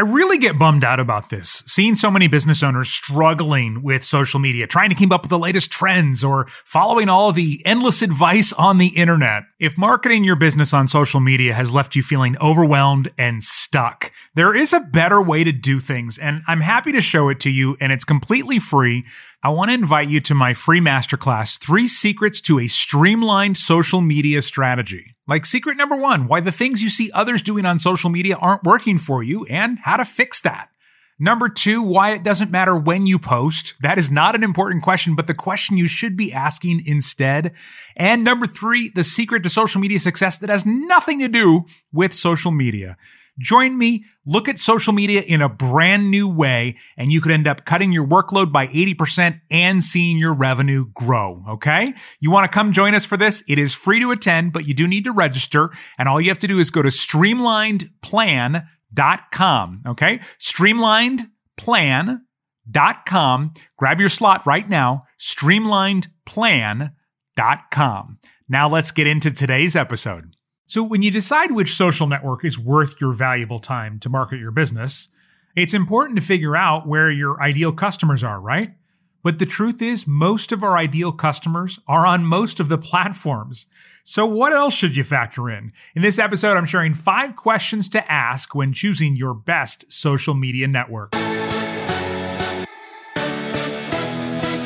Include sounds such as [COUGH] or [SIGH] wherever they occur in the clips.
I really get bummed out about this, seeing so many business owners struggling with social media, trying to keep up with the latest trends or following all the endless advice on the internet. If marketing your business on social media has left you feeling overwhelmed and stuck, there is a better way to do things, and I'm happy to show it to you, and it's completely free. I want to invite you to my free masterclass, Three Secrets to a Streamlined Social Media Strategy. Like secret number one, why the things you see others doing on social media aren't working for you and how to fix that. Number two, why it doesn't matter when you post. That is not an important question, but the question you should be asking instead. And number three, the secret to social media success that has nothing to do with social media. Join me, look at social media in a brand new way, and you could end up cutting your workload by 80% and seeing your revenue grow. Okay. You want to come join us for this? It is free to attend, but you do need to register. And all you have to do is go to streamlinedplan.com. .Com, okay. Streamlinedplan.com. Grab your slot right now. Streamlinedplan.com. Now let's get into today's episode. So, when you decide which social network is worth your valuable time to market your business, it's important to figure out where your ideal customers are, right? But the truth is, most of our ideal customers are on most of the platforms. So, what else should you factor in? In this episode, I'm sharing five questions to ask when choosing your best social media network.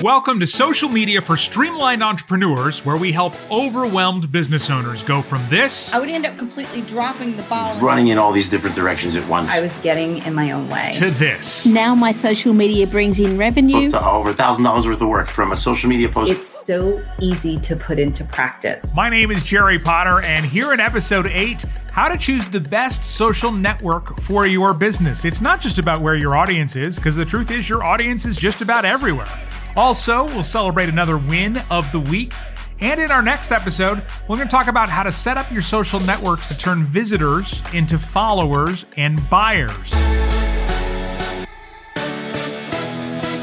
Welcome to Social Media for Streamlined Entrepreneurs, where we help overwhelmed business owners go from this. I would end up completely dropping the ball. Running in all these different directions at once. I was getting in my own way. To this. Now my social media brings in revenue. To over a thousand dollars worth of work from a social media post. It's so easy to put into practice. My name is Jerry Potter, and here in episode eight, how to choose the best social network for your business. It's not just about where your audience is, because the truth is, your audience is just about everywhere. Also, we'll celebrate another win of the week. And in our next episode, we're going to talk about how to set up your social networks to turn visitors into followers and buyers.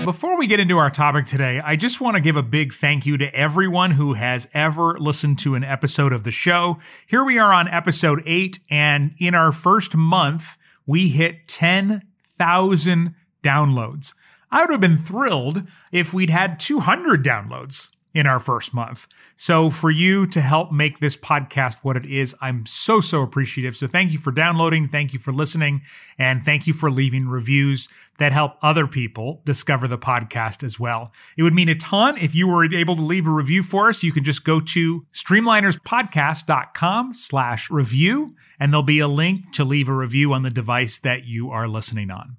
Before we get into our topic today, I just want to give a big thank you to everyone who has ever listened to an episode of the show. Here we are on episode eight, and in our first month, we hit 10,000 downloads. I would have been thrilled if we'd had 200 downloads in our first month. So, for you to help make this podcast what it is, I'm so, so appreciative. So, thank you for downloading, thank you for listening, and thank you for leaving reviews that help other people discover the podcast as well. It would mean a ton if you were able to leave a review for us. You can just go to streamlinerspodcast.com slash review, and there'll be a link to leave a review on the device that you are listening on.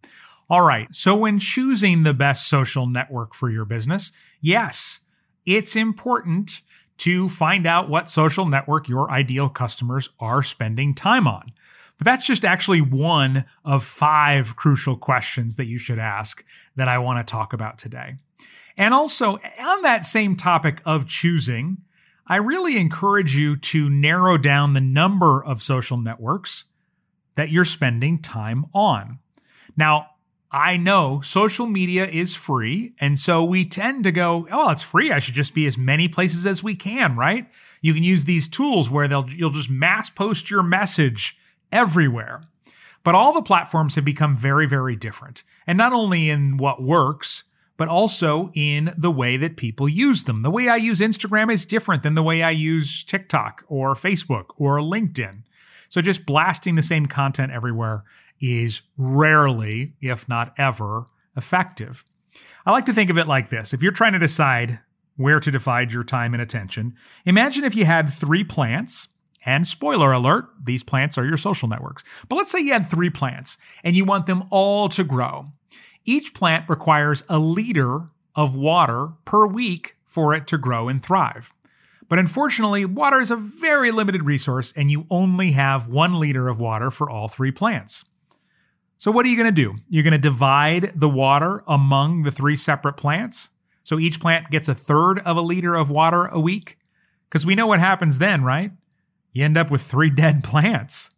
All right. So when choosing the best social network for your business, yes, it's important to find out what social network your ideal customers are spending time on. But that's just actually one of five crucial questions that you should ask that I want to talk about today. And also, on that same topic of choosing, I really encourage you to narrow down the number of social networks that you're spending time on. Now, I know social media is free. And so we tend to go, oh, it's free. I should just be as many places as we can, right? You can use these tools where they'll, you'll just mass post your message everywhere. But all the platforms have become very, very different. And not only in what works, but also in the way that people use them. The way I use Instagram is different than the way I use TikTok or Facebook or LinkedIn. So just blasting the same content everywhere is rarely, if not ever, effective. I like to think of it like this if you're trying to decide where to divide your time and attention, imagine if you had three plants. And spoiler alert, these plants are your social networks. But let's say you had three plants and you want them all to grow. Each plant requires a liter of water per week for it to grow and thrive. But unfortunately, water is a very limited resource and you only have one liter of water for all three plants. So, what are you going to do? You're going to divide the water among the three separate plants. So each plant gets a third of a liter of water a week. Because we know what happens then, right? You end up with three [LAUGHS] dead plants.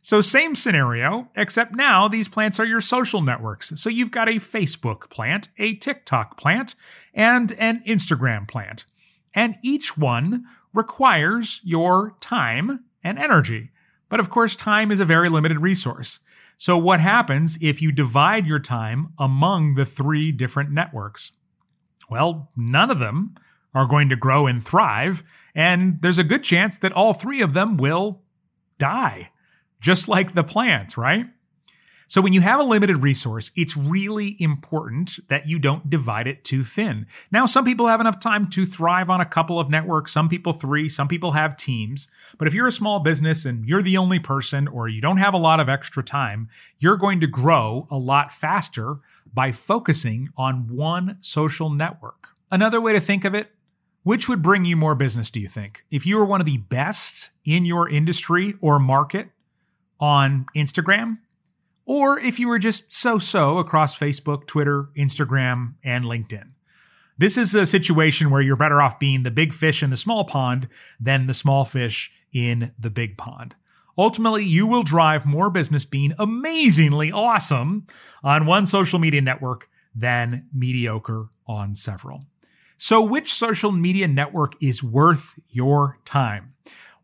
So, same scenario, except now these plants are your social networks. So, you've got a Facebook plant, a TikTok plant, and an Instagram plant. And each one requires your time and energy. But of course, time is a very limited resource. So, what happens if you divide your time among the three different networks? Well, none of them are going to grow and thrive, and there's a good chance that all three of them will die, just like the plant, right? So when you have a limited resource, it's really important that you don't divide it too thin. Now, some people have enough time to thrive on a couple of networks, some people three, some people have teams. But if you're a small business and you're the only person or you don't have a lot of extra time, you're going to grow a lot faster by focusing on one social network. Another way to think of it which would bring you more business, do you think? If you were one of the best in your industry or market on Instagram, or if you were just so so across Facebook, Twitter, Instagram, and LinkedIn. This is a situation where you're better off being the big fish in the small pond than the small fish in the big pond. Ultimately, you will drive more business being amazingly awesome on one social media network than mediocre on several. So, which social media network is worth your time?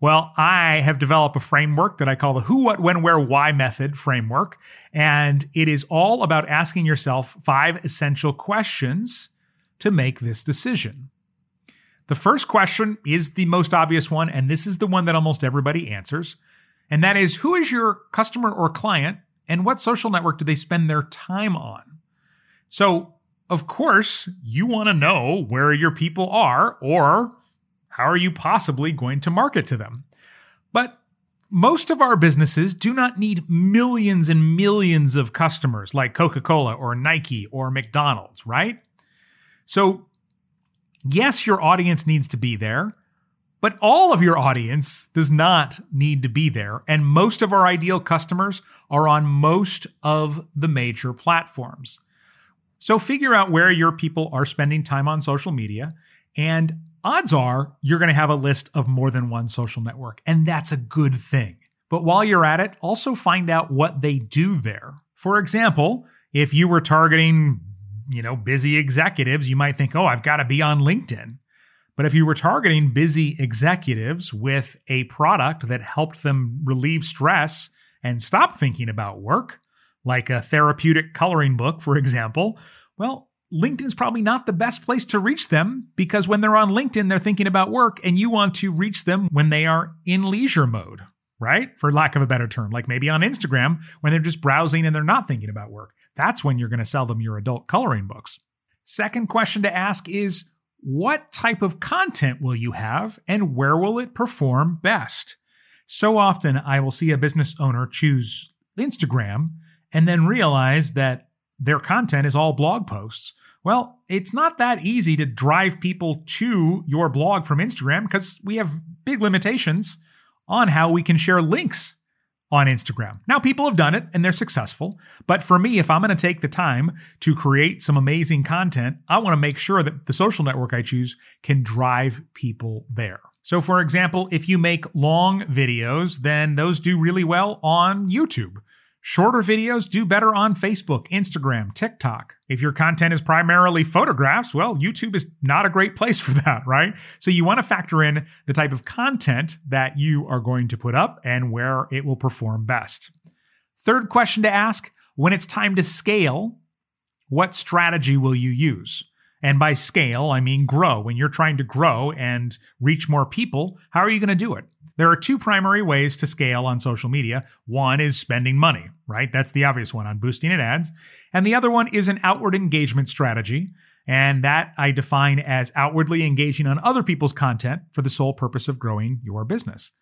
Well, I have developed a framework that I call the who, what, when, where, why method framework. And it is all about asking yourself five essential questions to make this decision. The first question is the most obvious one, and this is the one that almost everybody answers. And that is who is your customer or client, and what social network do they spend their time on? So, of course, you want to know where your people are or how are you possibly going to market to them? But most of our businesses do not need millions and millions of customers like Coca Cola or Nike or McDonald's, right? So, yes, your audience needs to be there, but all of your audience does not need to be there. And most of our ideal customers are on most of the major platforms. So, figure out where your people are spending time on social media and odds are you're going to have a list of more than one social network, and that's a good thing. But while you're at it, also find out what they do there. For example, if you were targeting, you know, busy executives, you might think, "Oh, I've got to be on LinkedIn." But if you were targeting busy executives with a product that helped them relieve stress and stop thinking about work, like a therapeutic coloring book, for example, well, LinkedIn's probably not the best place to reach them because when they're on LinkedIn, they're thinking about work and you want to reach them when they are in leisure mode, right? For lack of a better term, like maybe on Instagram when they're just browsing and they're not thinking about work. That's when you're going to sell them your adult coloring books. Second question to ask is what type of content will you have and where will it perform best? So often I will see a business owner choose Instagram and then realize that their content is all blog posts well, it's not that easy to drive people to your blog from Instagram because we have big limitations on how we can share links on Instagram. Now, people have done it and they're successful. But for me, if I'm going to take the time to create some amazing content, I want to make sure that the social network I choose can drive people there. So, for example, if you make long videos, then those do really well on YouTube. Shorter videos do better on Facebook, Instagram, TikTok. If your content is primarily photographs, well, YouTube is not a great place for that, right? So you want to factor in the type of content that you are going to put up and where it will perform best. Third question to ask when it's time to scale, what strategy will you use? And by scale, I mean grow. When you're trying to grow and reach more people, how are you going to do it? There are two primary ways to scale on social media. One is spending money, right? That's the obvious one on boosting and ads. And the other one is an outward engagement strategy. And that I define as outwardly engaging on other people's content for the sole purpose of growing your business.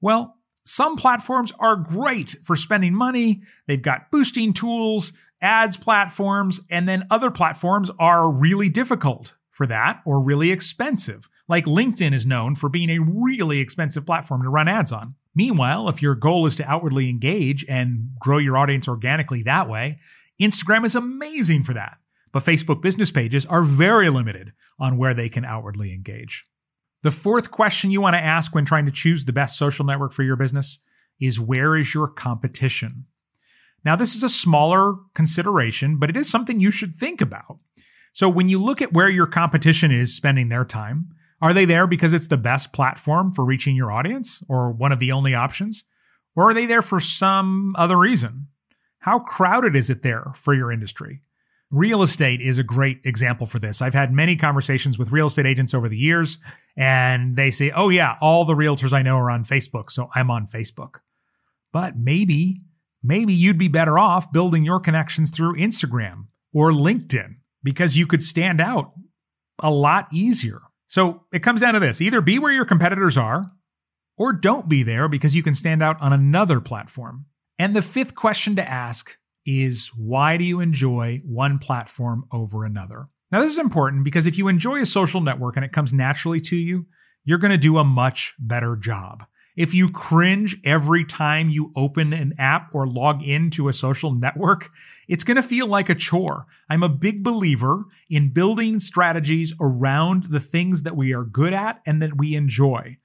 Well, some platforms are great for spending money. They've got boosting tools, ads platforms, and then other platforms are really difficult for that or really expensive. Like LinkedIn is known for being a really expensive platform to run ads on. Meanwhile, if your goal is to outwardly engage and grow your audience organically that way, Instagram is amazing for that. But Facebook business pages are very limited on where they can outwardly engage. The fourth question you want to ask when trying to choose the best social network for your business is where is your competition? Now, this is a smaller consideration, but it is something you should think about. So, when you look at where your competition is spending their time, are they there because it's the best platform for reaching your audience or one of the only options? Or are they there for some other reason? How crowded is it there for your industry? Real estate is a great example for this. I've had many conversations with real estate agents over the years, and they say, Oh, yeah, all the realtors I know are on Facebook, so I'm on Facebook. But maybe, maybe you'd be better off building your connections through Instagram or LinkedIn because you could stand out a lot easier. So it comes down to this either be where your competitors are, or don't be there because you can stand out on another platform. And the fifth question to ask is why do you enjoy one platform over another? Now, this is important because if you enjoy a social network and it comes naturally to you, you're going to do a much better job. If you cringe every time you open an app or log into a social network, it's going to feel like a chore. I'm a big believer in building strategies around the things that we are good at and that we enjoy.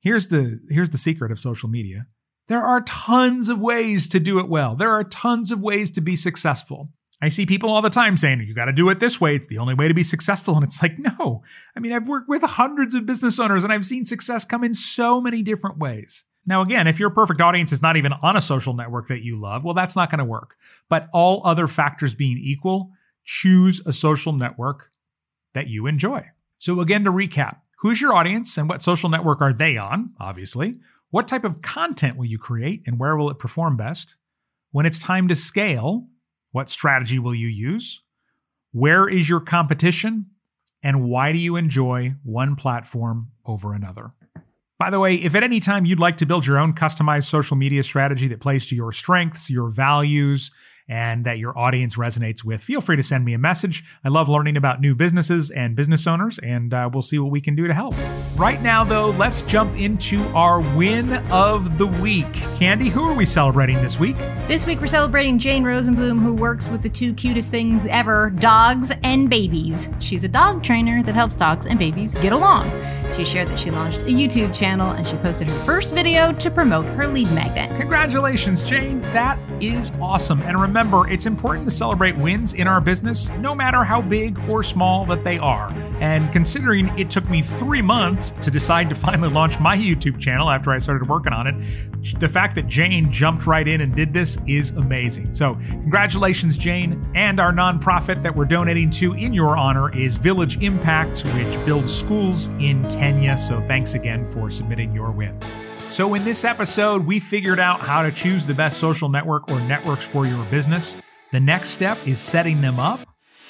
Here's the here's the secret of social media. There are tons of ways to do it well. There are tons of ways to be successful. I see people all the time saying, you got to do it this way. It's the only way to be successful. And it's like, [LAUGHS] no. I mean, I've worked with hundreds of business owners and I've seen success come in so many different ways. Now, again, if your perfect audience is not even on a social network that you love, well, that's not going to work. But all other factors being equal, choose a social network that you enjoy. So, again, to recap, who's your audience and what social network are they on? Obviously. What type of content will you create and where will it perform best? When it's time to scale, what strategy will you use? Where is your competition? And why do you enjoy one platform over another? By the way, if at any time you'd like to build your own customized social media strategy that plays to your strengths, your values, and that your audience resonates with, feel free to send me a message. I love learning about new businesses and business owners, and uh, we'll see what we can do to help. Right now, though, let's jump into our win of the week. Candy, who are we celebrating this week? This week, we're celebrating Jane Rosenblum, who works with the two cutest things ever dogs and babies. She's a dog trainer that helps dogs and babies get along. She shared that she launched a YouTube channel and she posted her first video to promote her lead magnet. Congratulations, Jane. That is awesome. And remember, it's important to celebrate wins in our business, no matter how big or small that they are. And considering it took me three months to decide to finally launch my YouTube channel after I started working on it, the fact that Jane jumped right in and did this is amazing. So, congratulations, Jane. And our nonprofit that we're donating to in your honor is Village Impact, which builds schools in Kenya. So, thanks again for submitting your win. So, in this episode, we figured out how to choose the best social network or networks for your business. The next step is setting them up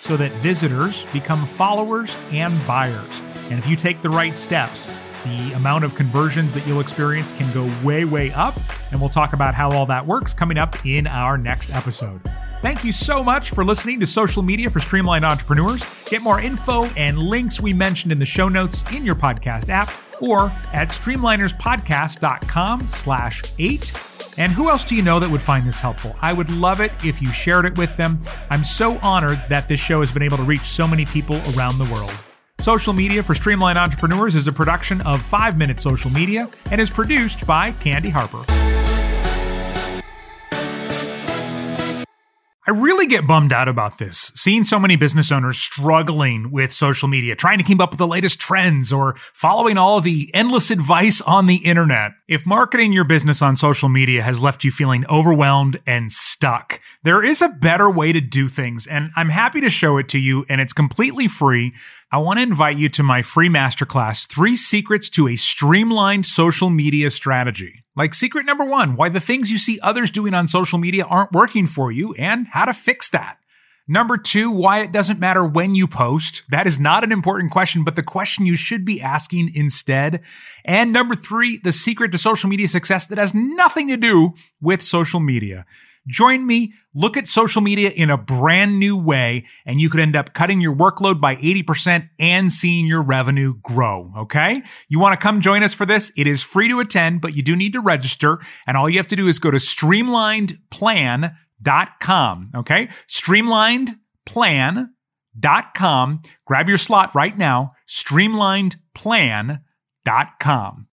so that visitors become followers and buyers. And if you take the right steps, the amount of conversions that you'll experience can go way, way up. And we'll talk about how all that works coming up in our next episode. Thank you so much for listening to Social Media for Streamlined Entrepreneurs. Get more info and links we mentioned in the show notes in your podcast app or at streamlinerspodcast.com slash eight. And who else do you know that would find this helpful? I would love it if you shared it with them. I'm so honored that this show has been able to reach so many people around the world. Social Media for Streamlined Entrepreneurs is a production of 5 Minute Social Media and is produced by Candy Harper. I really get bummed out about this, seeing so many business owners struggling with social media, trying to keep up with the latest trends or following all the endless advice on the internet. If marketing your business on social media has left you feeling overwhelmed and stuck, there is a better way to do things, and I'm happy to show it to you, and it's completely free. I want to invite you to my free masterclass, Three Secrets to a Streamlined Social Media Strategy. Like secret number one, why the things you see others doing on social media aren't working for you and how to fix that. Number two, why it doesn't matter when you post. That is not an important question, but the question you should be asking instead. And number three, the secret to social media success that has nothing to do with social media. Join me, look at social media in a brand new way, and you could end up cutting your workload by 80% and seeing your revenue grow. Okay. You want to come join us for this? It is free to attend, but you do need to register. And all you have to do is go to streamlinedplan.com. Okay. Streamlinedplan.com. Grab your slot right now. Streamlinedplan.com.